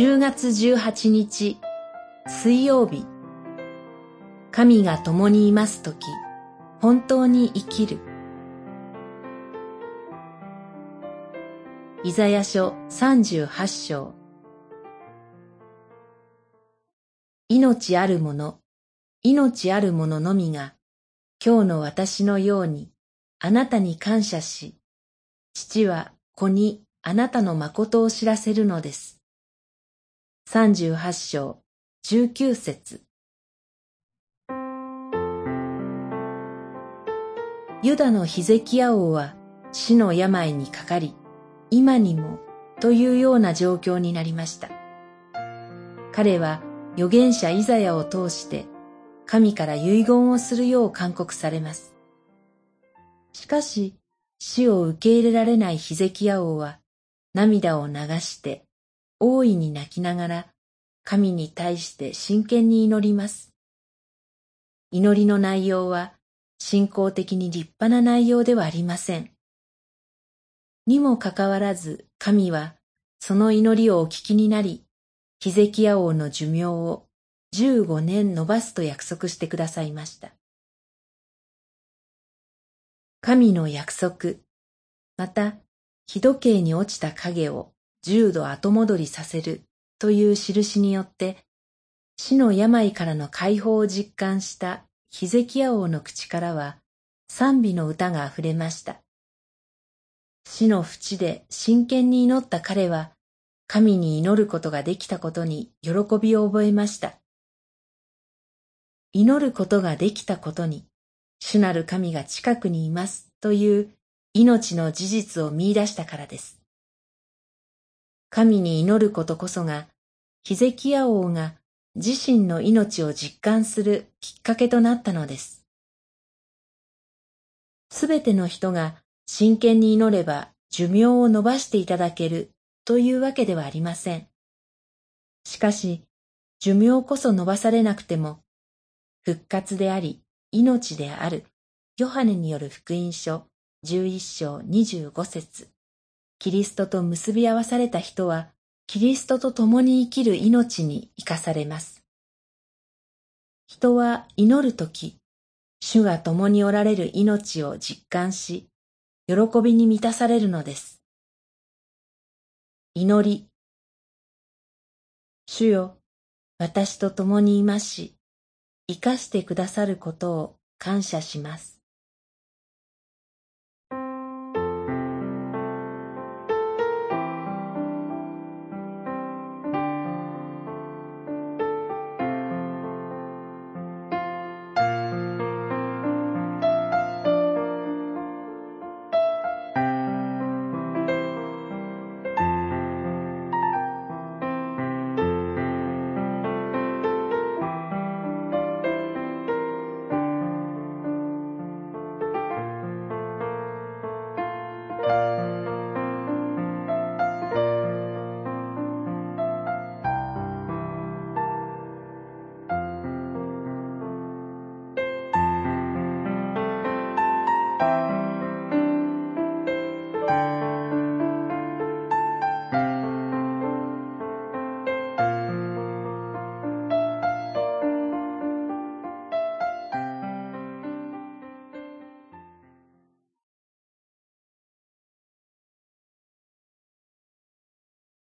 10月18日水曜日。神が共にいますとき本当に生きる。イザヤ書38章。命ある者、命ある者のみが今日の私のようにあなたに感謝し、父は子にあなたの誠を知らせるのです。三十八章十九節ユダのヒゼキヤ王は死の病にかかり、今にもというような状況になりました。彼は預言者イザヤを通して神から遺言をするよう勧告されます。しかし、死を受け入れられないヒゼキヤ王は涙を流して大いに泣きながら神に対して真剣に祈ります。祈りの内容は信仰的に立派な内容ではありません。にもかかわらず神はその祈りをお聞きになり、ヒゼキヤ王の寿命を15年延ばすと約束してくださいました。神の約束、また、日時計に落ちた影を重度後戻りさせるという印によって、死の病からの解放を実感したヒゼキヤ王の口からは賛美の歌が溢れました。死の淵で真剣に祈った彼は、神に祈ることができたことに喜びを覚えました。祈ることができたことに、主なる神が近くにいますという命の事実を見出したからです。神に祈ることこそが、ヒゼキヤ王が自身の命を実感するきっかけとなったのです。すべての人が真剣に祈れば寿命を伸ばしていただけるというわけではありません。しかし、寿命こそ伸ばされなくても、復活であり、命である、ヨハネによる福音書11章25節キリストと結び合わされた人は、キリストと共に生きる命に生かされます。人は祈るとき、主が共におられる命を実感し、喜びに満たされるのです。祈り。主よ、私と共にいまし、生かしてくださることを感謝します。